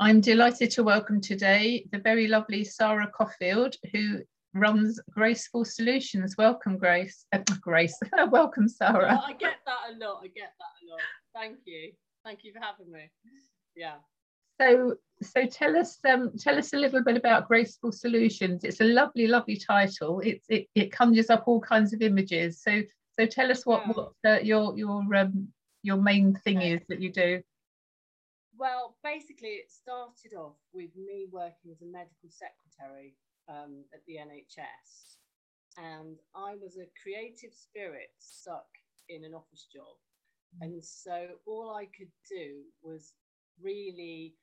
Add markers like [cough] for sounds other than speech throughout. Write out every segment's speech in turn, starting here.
I'm delighted to welcome today the very lovely Sara Coffield, who runs Graceful Solutions. Welcome, Grace. Uh, [laughs] Grace, [laughs] welcome, Sara. I get that a lot. I get that a lot. Thank you. Thank you for having me. Yeah. So, so tell us, um, tell us a little bit about Graceful Solutions. It's a lovely, lovely title. It's it, it conjures up all kinds of images. So, so tell us what what uh, your your um, your main thing okay. is that you do. Well, basically, it started off with me working as a medical secretary um, at the NHS, and I was a creative spirit stuck in an office job, and so all I could do was really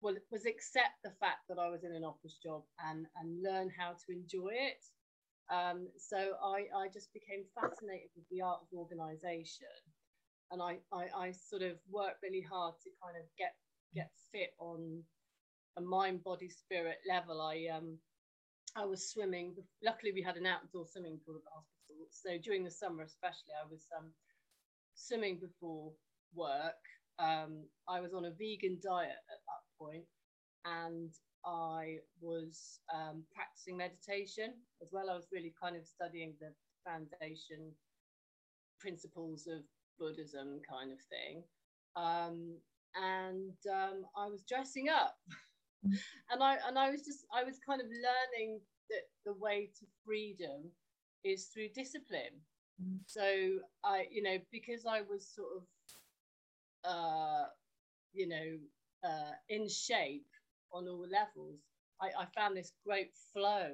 well was accept the fact that I was in an office job and and learn how to enjoy it. Um, so I, I just became fascinated with the art of organization and I, I, I sort of worked really hard to kind of get get fit on a mind body spirit level. I um I was swimming luckily we had an outdoor swimming pool at the hospital. So during the summer especially I was um swimming before work. Um I was on a vegan diet at that point and I was um, practicing meditation as well. I was really kind of studying the foundation principles of Buddhism kind of thing. Um, and um, I was dressing up. [laughs] and I and I was just I was kind of learning that the way to freedom is through discipline. Mm. So I, you know, because I was sort of uh, you know, uh, in shape on all levels, I, I found this great flow,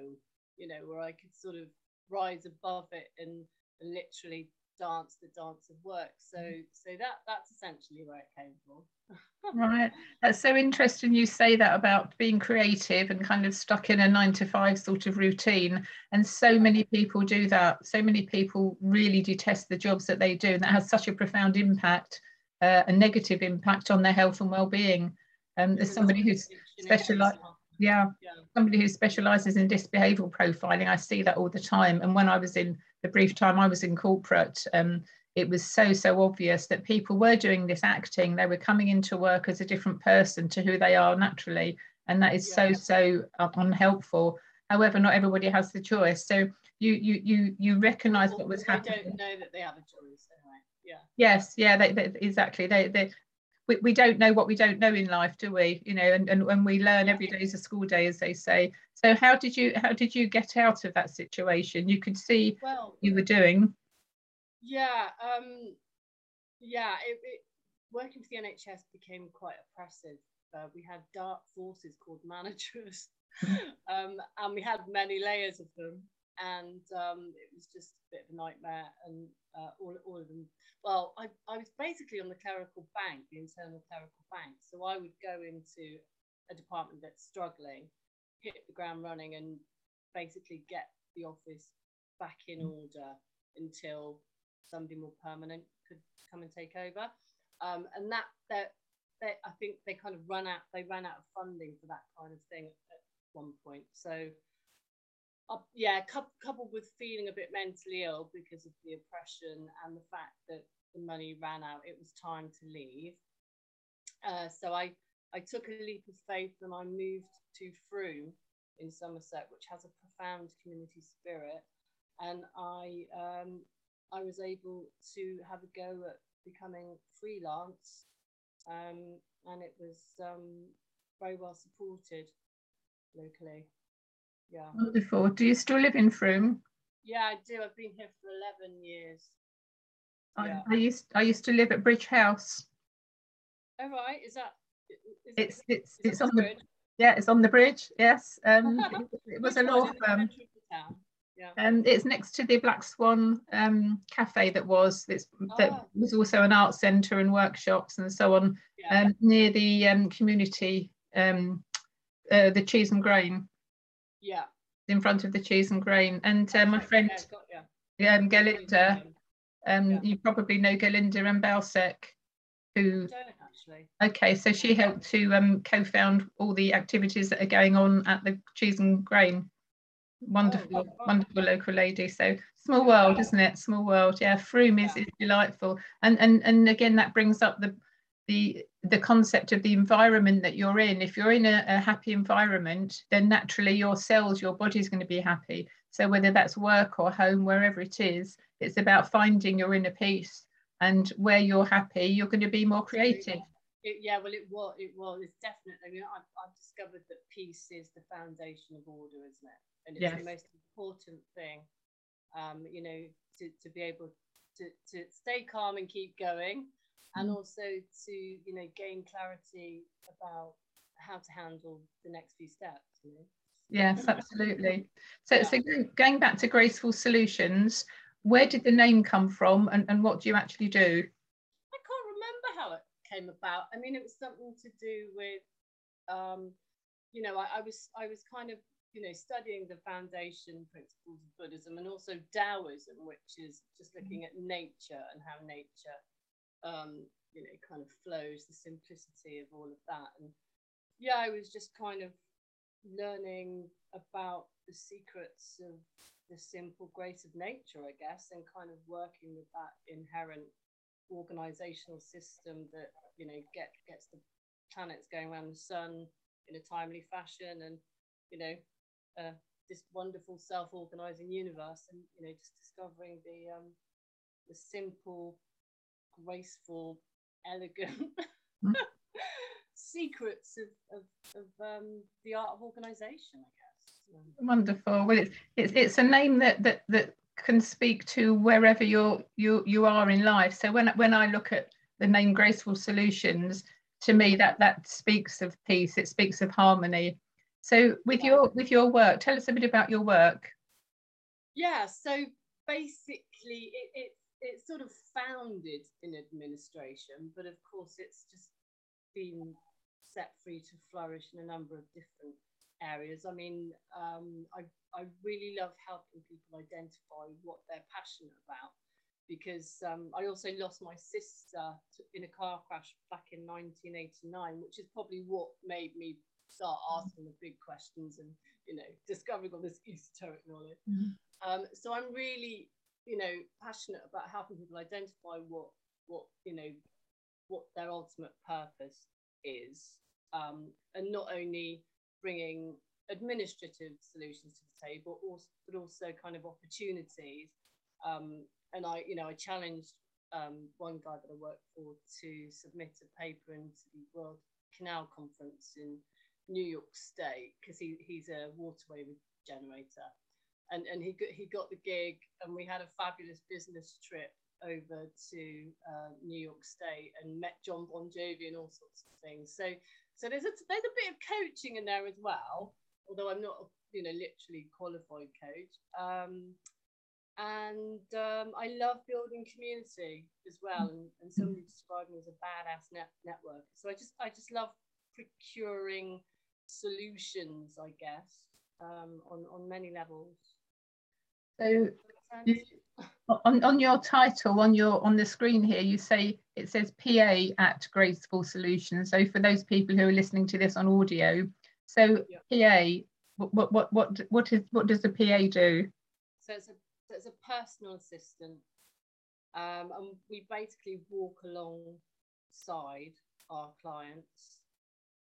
you know, where I could sort of rise above it and, and literally dance the dance of work. So mm-hmm. so that that's essentially where it came from. [laughs] Right. That's so interesting you say that about being creative and kind of stuck in a nine to five sort of routine. And so many people do that. So many people really detest the jobs that they do and that has such a profound impact uh, a negative impact on their health and well-being. Um, as somebody who's specialized yeah, yeah, somebody who specializes in disc behavioral profiling i see that all the time. And when i was in the brief time i was in corporate um, it was so so obvious that people were doing this acting. They were coming into work as a different person to who they are naturally and that is yeah. so so unhelpful. However not everybody has the choice. So you you you you recognize well, what was happening don't know that they have a choice anyway. Yeah. Yes yeah they, they, exactly. They, they we, we don't know what we don't know in life do we? You know and, and when we learn every day is a school day as they say. So how did you how did you get out of that situation? You could see well you were doing. Yeah um yeah it, it, working for the nhs became quite oppressive. Uh, we had dark forces called managers. [laughs] Um, and we had many layers of them and um, it was just a bit of a nightmare. And uh, all, all of them, well, I, I was basically on the clerical bank, the internal clerical bank. So I would go into a department that's struggling, hit the ground running, and basically get the office back in order until somebody more permanent could come and take over. Um, and that, that, that, I think they kind of run out, they ran out of funding for that kind of thing at one point. So uh, yeah, coupled with feeling a bit mentally ill because of the oppression and the fact that the money ran out, it was time to leave. Uh, so I, I took a leap of faith and I moved to Frome in Somerset, which has a profound community spirit. And I, um, I was able to have a go at becoming freelance, um, and it was um, very well supported locally. Yeah. Wonderful. Do you still live in Frome? Yeah, I do. I've been here for 11 years. Yeah. I, I used I used to live at Bridge House. Oh right, is that? Is it's it, it's it's on the bridge? yeah, it's on the bridge. Yes, um, [laughs] it, it was a law firm. Yeah. Um, it's next to the Black Swan um, cafe that was it's, that oh. was also an art centre and workshops and so on yeah. um, near the um, community um, uh, the cheese and grain. Yeah. In front of the cheese and grain. And uh, my friend, yeah, um, Galinda, um, yeah. you probably know Galinda and Balsec, who. actually Okay, so she helped to um, co-found all the activities that are going on at the cheese and grain. Wonderful, oh, wonderful local lady. So small world, isn't it? Small world. Yeah, Frome is, yeah. is delightful. And and and again, that brings up the the the concept of the environment that you're in. If you're in a, a happy environment, then naturally your cells, your body's going to be happy. So whether that's work or home, wherever it is, it's about finding your inner peace. And where you're happy, you're going to be more creative. It, yeah, well, it was. It was. It's definitely. I mean, I've, I've discovered that peace is the foundation of order, isn't it? And it's yes. the most important thing. Um, you know, to, to be able to, to stay calm and keep going, and mm. also to you know gain clarity about how to handle the next few steps. You know? Yes, absolutely. So, yeah. so going back to Graceful Solutions, where did the name come from, and, and what do you actually do? I can't remember how it came about. I mean, it was something to do with, um, you know, I, I was I was kind of you know studying the foundation principles of Buddhism and also Taoism, which is just looking at nature and how nature, um, you know, kind of flows, the simplicity of all of that, and yeah, I was just kind of learning about the secrets of the simple grace of nature, I guess, and kind of working with that inherent organizational system that you know get gets the planets going around the sun in a timely fashion, and you know uh, this wonderful self-organizing universe, and you know just discovering the um, the simple, graceful, elegant. Mm. [laughs] secrets of, of, of um, the art of organization, I guess. Wonderful. Well, it's, it's, it's a name that, that, that can speak to wherever you're, you, you are in life. So when, when I look at the name Graceful Solutions, to me that, that speaks of peace, it speaks of harmony. So with yeah. your with your work, tell us a bit about your work. Yeah, so basically it, it it's sort of founded in administration, but of course it's just been set free to flourish in a number of different areas. I mean, um, I, I really love helping people identify what they're passionate about because um, I also lost my sister in a car crash back in 1989, which is probably what made me start asking the big questions and, you know, discovering all this esoteric knowledge. Mm-hmm. Um, so I'm really, you know, passionate about helping people identify what, what, you know, what their ultimate purpose is, um, and not only bringing administrative solutions to the table, also, but also kind of opportunities. Um, and I, you know, I challenged um, one guy that I work for to submit a paper into the World Canal Conference in New York State because he, he's a waterway regenerator. And, and he, got, he got the gig, and we had a fabulous business trip over to uh, New York State and met John Bon Jovi and all sorts of things. So so there's a there's a bit of coaching in there as well, although I'm not you know literally qualified coach. Um, and um, I love building community as well. And, and somebody described me as a badass net network. So I just I just love procuring solutions, I guess, um, on on many levels. So on, on your title on your on the screen here you say it says pa at graceful solutions. So for those people who are listening to this on audio so yeah. pa what what what what is what does the pa do? So it's a it's a personal assistant. Um, and we basically walk alongside our clients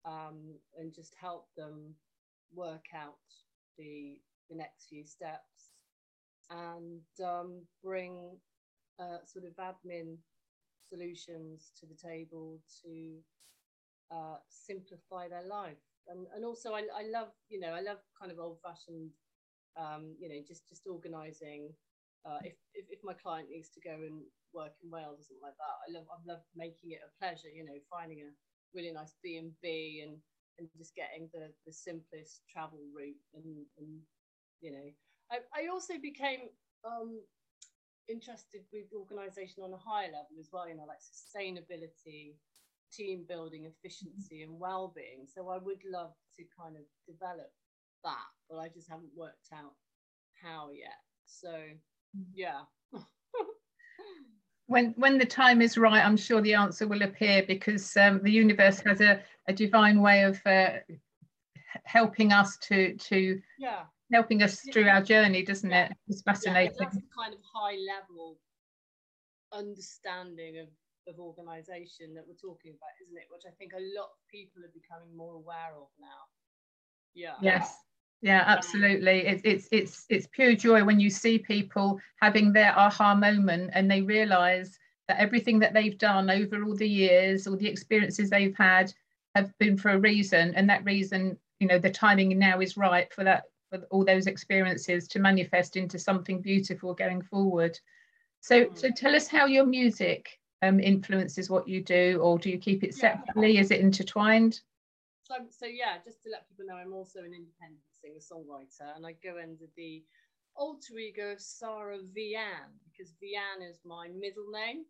um, and just help them work out the the next few steps and um, bring uh, sort of admin solutions to the table to uh, simplify their life. And, and also, I, I love, you know, I love kind of old fashioned, um, you know, just, just organizing. Uh, if, if, if my client needs to go and work in Wales or something like that, I love, I love making it a pleasure, you know, finding a really nice B&B and, and just getting the, the simplest travel route and, and you know, I, I also became um, interested with organisation on a higher level as well, you know, like sustainability, team building, efficiency, and well being. So I would love to kind of develop that, but I just haven't worked out how yet. So, yeah. [laughs] when when the time is right, I'm sure the answer will appear because um, the universe has a, a divine way of uh, helping us to to yeah helping us through our journey, doesn't yeah. it? It's fascinating. Yeah, that's the kind of high level understanding of of organisation that we're talking about, isn't it? Which I think a lot of people are becoming more aware of now. Yeah. Yes. Yeah, absolutely. It's it's it's it's pure joy when you see people having their aha moment and they realise that everything that they've done over all the years, all the experiences they've had, have been for a reason, and that reason, you know, the timing now is right for that for all those experiences to manifest into something beautiful going forward. So, so tell us how your music um, influences what you do, or do you keep it separately? Yeah. Is it intertwined? So, so yeah, just to let people know, I'm also an independent singer songwriter, and I go under the alter ego of Sara Vian because Vian is my middle name.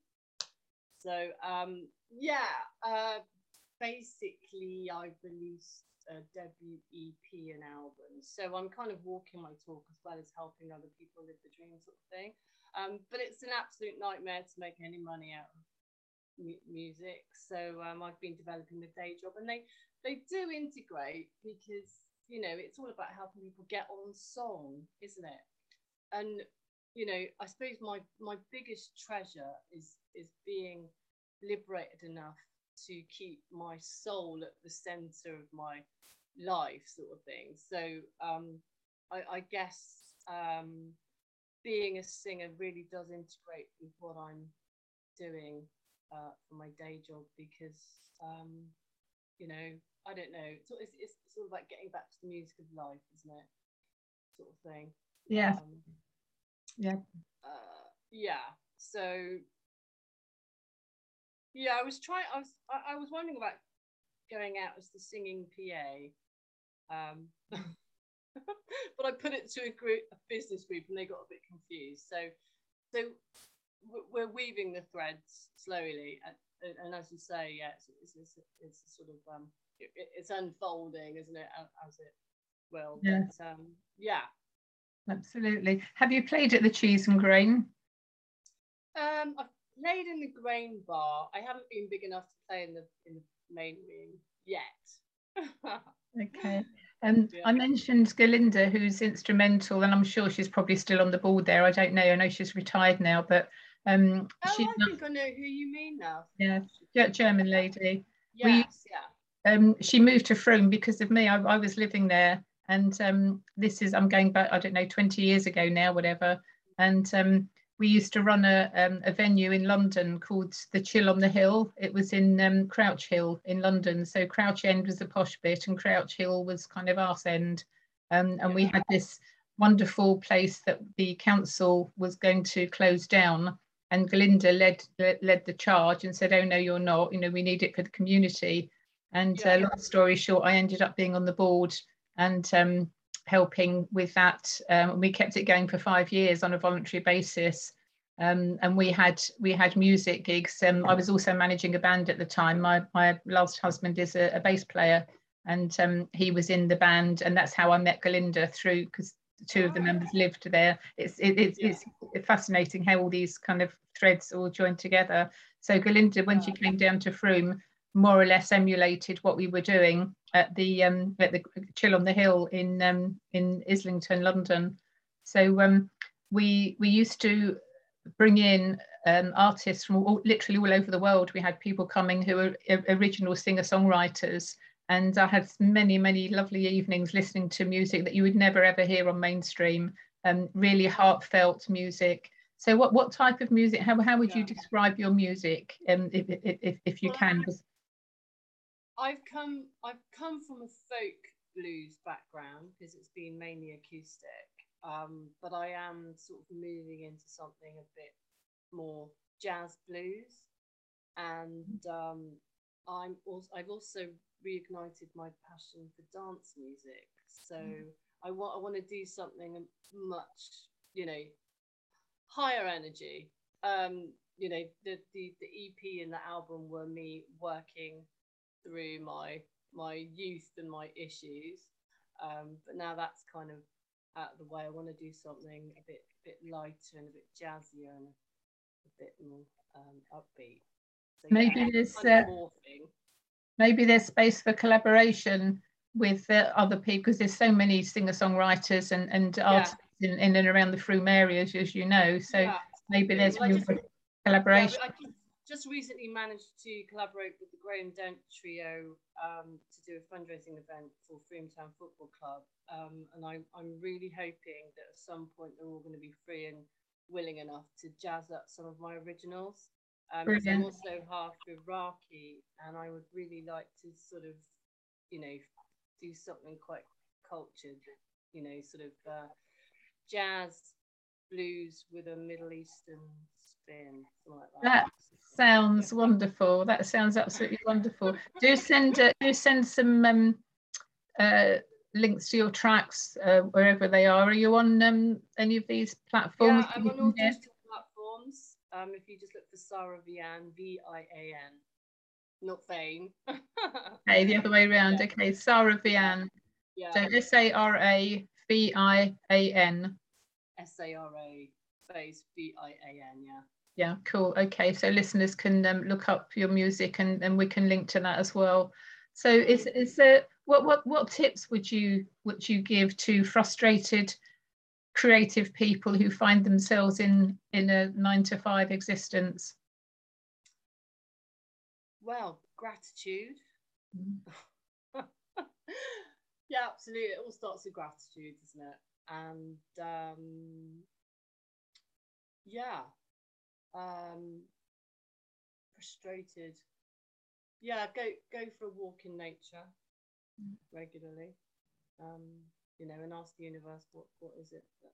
So um, yeah, uh, basically I've released a debut EP and album, so I'm kind of walking my talk as well as helping other people live the dream sort of thing. Um, but it's an absolute nightmare to make any money out of music. So um, I've been developing the day job, and they they do integrate because you know it's all about helping people get on song, isn't it? And you know, I suppose my my biggest treasure is is being liberated enough to keep my soul at the center of my life, sort of thing. So um, I, I guess um, being a singer really does integrate with what I'm doing uh, for my day job because um, you know I don't know. It's, it's, it's sort of like getting back to the music of life isn't it? Sort of thing. Yeah. Um, yeah. uh, yeah. So yeah I was trying I was I, I was wondering about going out as the singing PA um, [laughs] but I put it to a group, a business group, and they got a bit confused. So, so we're weaving the threads slowly, and, and as you say, yeah, it's, it's, it's, it's sort of um, it, it's unfolding, isn't it, as it will? Yeah. But, um, yeah. Absolutely. Have you played at the Cheese and Grain? Um, I've played in the Grain Bar. I haven't been big enough to play in the in the main room yet. [laughs] okay. Um, yeah. I mentioned Galinda, who's instrumental, and I'm sure she's probably still on the board there. I don't know. I know she's retired now, but um, oh, I think I know who you mean now. Yeah, German lady. Yes, yeah. Um, she moved to Frome because of me. I, I was living there, and um, this is I'm going back. I don't know, 20 years ago now, whatever. And um, we used to run a, um, a venue in London called the Chill on the Hill. It was in um, Crouch Hill in London. So Crouch End was the posh bit, and Crouch Hill was kind of arse end. Um, and we had this wonderful place that the council was going to close down. And Galinda led led the charge and said, "Oh no, you're not. You know, we need it for the community." And yeah. uh, long story short, I ended up being on the board and um, helping with that. Um, we kept it going for five years on a voluntary basis. Um, and we had we had music gigs. Um, I was also managing a band at the time. My my last husband is a, a bass player, and um, he was in the band, and that's how I met Galinda through because two of the members lived there. It's it, it's, yeah. it's fascinating how all these kind of threads all join together. So Galinda, when she came down to Frome, more or less emulated what we were doing at the um, at the Chill on the Hill in um, in Islington, London. So um, we we used to bring in um, artists from all, literally all over the world. We had people coming who were original singer songwriters, and I had many many lovely evenings listening to music that you would never ever hear on mainstream. Um, really heartfelt music. So what what type of music? How how would you describe your music, um, if, if if you can? I've come I've come from a folk blues background because it's been mainly acoustic. Um, but I am sort of moving into something a bit more jazz blues, and um, I'm also I've also reignited my passion for dance music. So mm. I want I want to do something much you know higher energy. Um, you know the, the the EP and the album were me working through my my youth and my issues. Um, but now that's kind of out of the way. I want to do something a bit bit lighter and a bit jazzier and a, bit more um, upbeat. So, maybe yeah, there's uh, maybe there's space for collaboration with uh, other people because there's so many singer songwriters and and yeah. artists in, in and around the Frome areas, as you know. So yeah. maybe there's room for collaboration. I, just, just recently managed to collaborate with the Graham Dent Trio um, to do a fundraising event for Frome Town Football Club. Um, and I, I'm really hoping that at some point they're all going to be free and willing enough to jazz up some of my originals. Um, I'm also half Iraqi, and I would really like to sort of, you know, do something quite cultured, you know, sort of uh, jazz blues with a Middle Eastern spin, like that. that sounds wonderful. That sounds absolutely wonderful. Do send uh, do send some um, uh, links to your tracks uh, wherever they are. Are you on um, any of these platforms? Yeah, I'm on all digital platforms. Um, if you just look for Sara Vian, V I A N, not Fane. [laughs] okay, the other way around. Yeah. Okay, Sara Vian. Yeah. So S A R A V I A N. S A R A space V I A N. Yeah. Yeah, cool. Okay, so listeners can um, look up your music and, and we can link to that as well. So is is there what what what tips would you would you give to frustrated creative people who find themselves in in a nine to five existence? Well, gratitude. Mm. [laughs] yeah, absolutely. It all starts with gratitude, doesn't it? And um, yeah, um, frustrated. Yeah, go go for a walk in nature regularly. Um, you know, and ask the universe what what is it that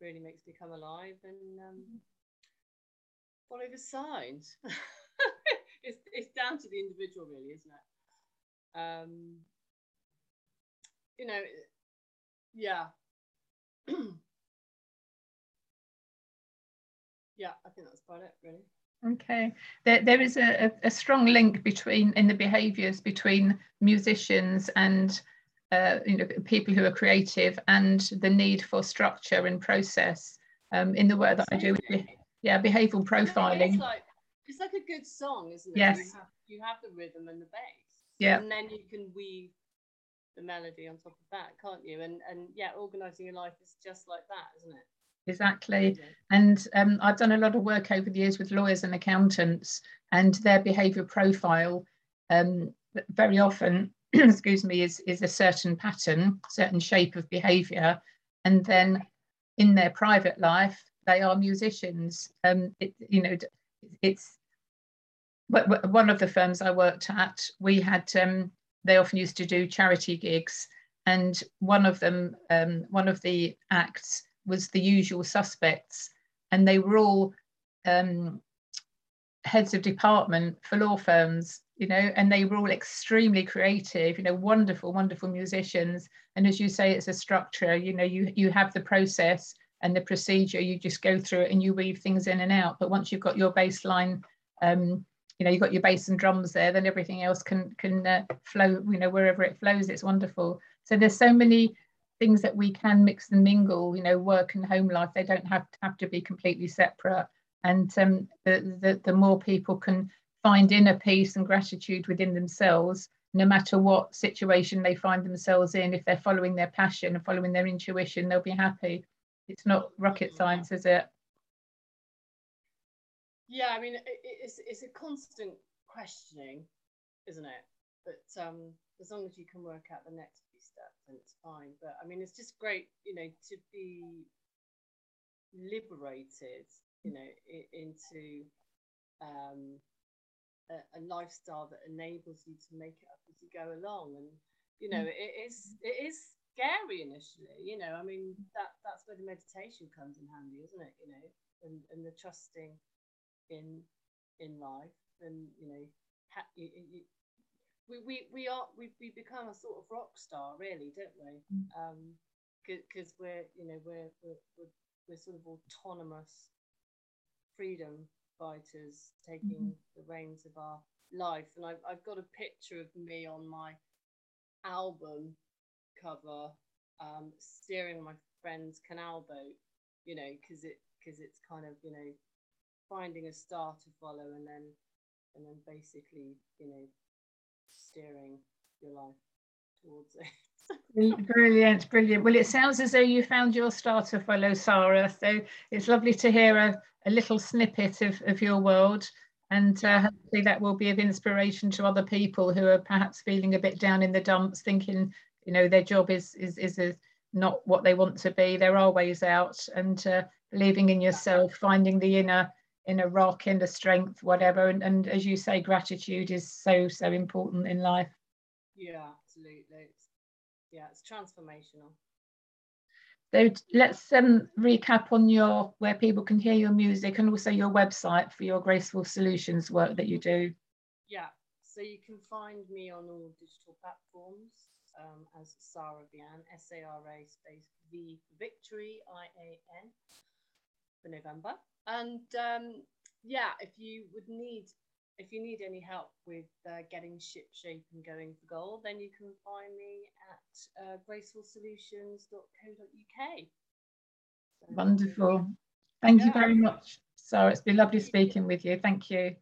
really makes me come alive, and um, mm. follow the signs. [laughs] it's it's down to the individual, really, isn't it? Um, you know, yeah. [clears throat] yeah, I think that's about it, really. Okay, there, there is a, a strong link between in the behaviours between musicians and uh, you know people who are creative and the need for structure and process um, in the work that I do. With, yeah, behavioural profiling. It's like, it's like a good song, isn't it? Yes. You have, you have the rhythm and the bass. Yeah. And then you can weave the melody on top of that, can't you? And and yeah, organising your life is just like that, isn't it? Exactly. And um, I've done a lot of work over the years with lawyers and accountants, and their behaviour profile um, very often, [clears throat] excuse me, is is a certain pattern, certain shape of behaviour, and then in their private life they are musicians. Um, it, you know, it's one of the firms I worked at. We had um, they often used to do charity gigs, and one of them, um, one of the acts was the usual suspects, and they were all um, heads of department for law firms, you know, and they were all extremely creative, you know, wonderful, wonderful musicians. And as you say, it's a structure, you know, you you have the process and the procedure, you just go through it and you weave things in and out. But once you've got your baseline, um, you know, you've got your bass and drums there, then everything else can can uh, flow, you know, wherever it flows, it's wonderful. So there's so many things that we can mix and mingle, you know, work and home life, they don't have to have to be completely separate. And um, the, the, the more people can find inner peace and gratitude within themselves, no matter what situation they find themselves in, if they're following their passion and following their intuition, they'll be happy. It's not rocket science, is it? Yeah, I mean, it's, it's a constant questioning, isn't it? But um, as long as you can work out the next steps and it's fine. But I mean, it's just great, you know, to be liberated, you know, into um, a, a, lifestyle that enables you to make it up as you go along. And you know, mm. it is it is scary initially. You know, I mean, that that's where the meditation comes in handy, isn't it? You know, and and the trusting in in life, and you know, ha- you, you, we, we, we are we, we become a sort of rock star really don't we mm. um because we're you know we're, we're we're we're sort of autonomous freedom fighters taking mm-hmm. the reins of our life and I've, I've got a picture of me on my album cover um, steering my friend's canal boat you know because it because it's kind of you know finding a star to follow and then and then basically you know steering your life towards it. brilliant, brilliant. Well, it sounds as though you found your star to follow, Sara. So it's lovely to hear a, a little snippet of, of your world. And uh, hopefully that will be of inspiration to other people who are perhaps feeling a bit down in the dumps, thinking, you know, their job is is is a, not what they want to be. There are ways out, and uh, believing in yourself, finding the inner inner rock, inner strength, whatever. And, and as you say, gratitude is so so important in life. Yeah, absolutely. It's, yeah, it's transformational. So let's um, recap on your where people can hear your music and also your website for your graceful solutions work that you do. Yeah, so you can find me on all digital platforms um, as Sara Vian, S A R A space V Victory I A N for November. And um, yeah, if you would need if you need any help with uh, getting ship shape and going for gold, then you can find me at uh, gracefulsolutions.co.uk. So, Wonderful. Thank yeah. you very much. So it's been lovely speaking with you. Thank you.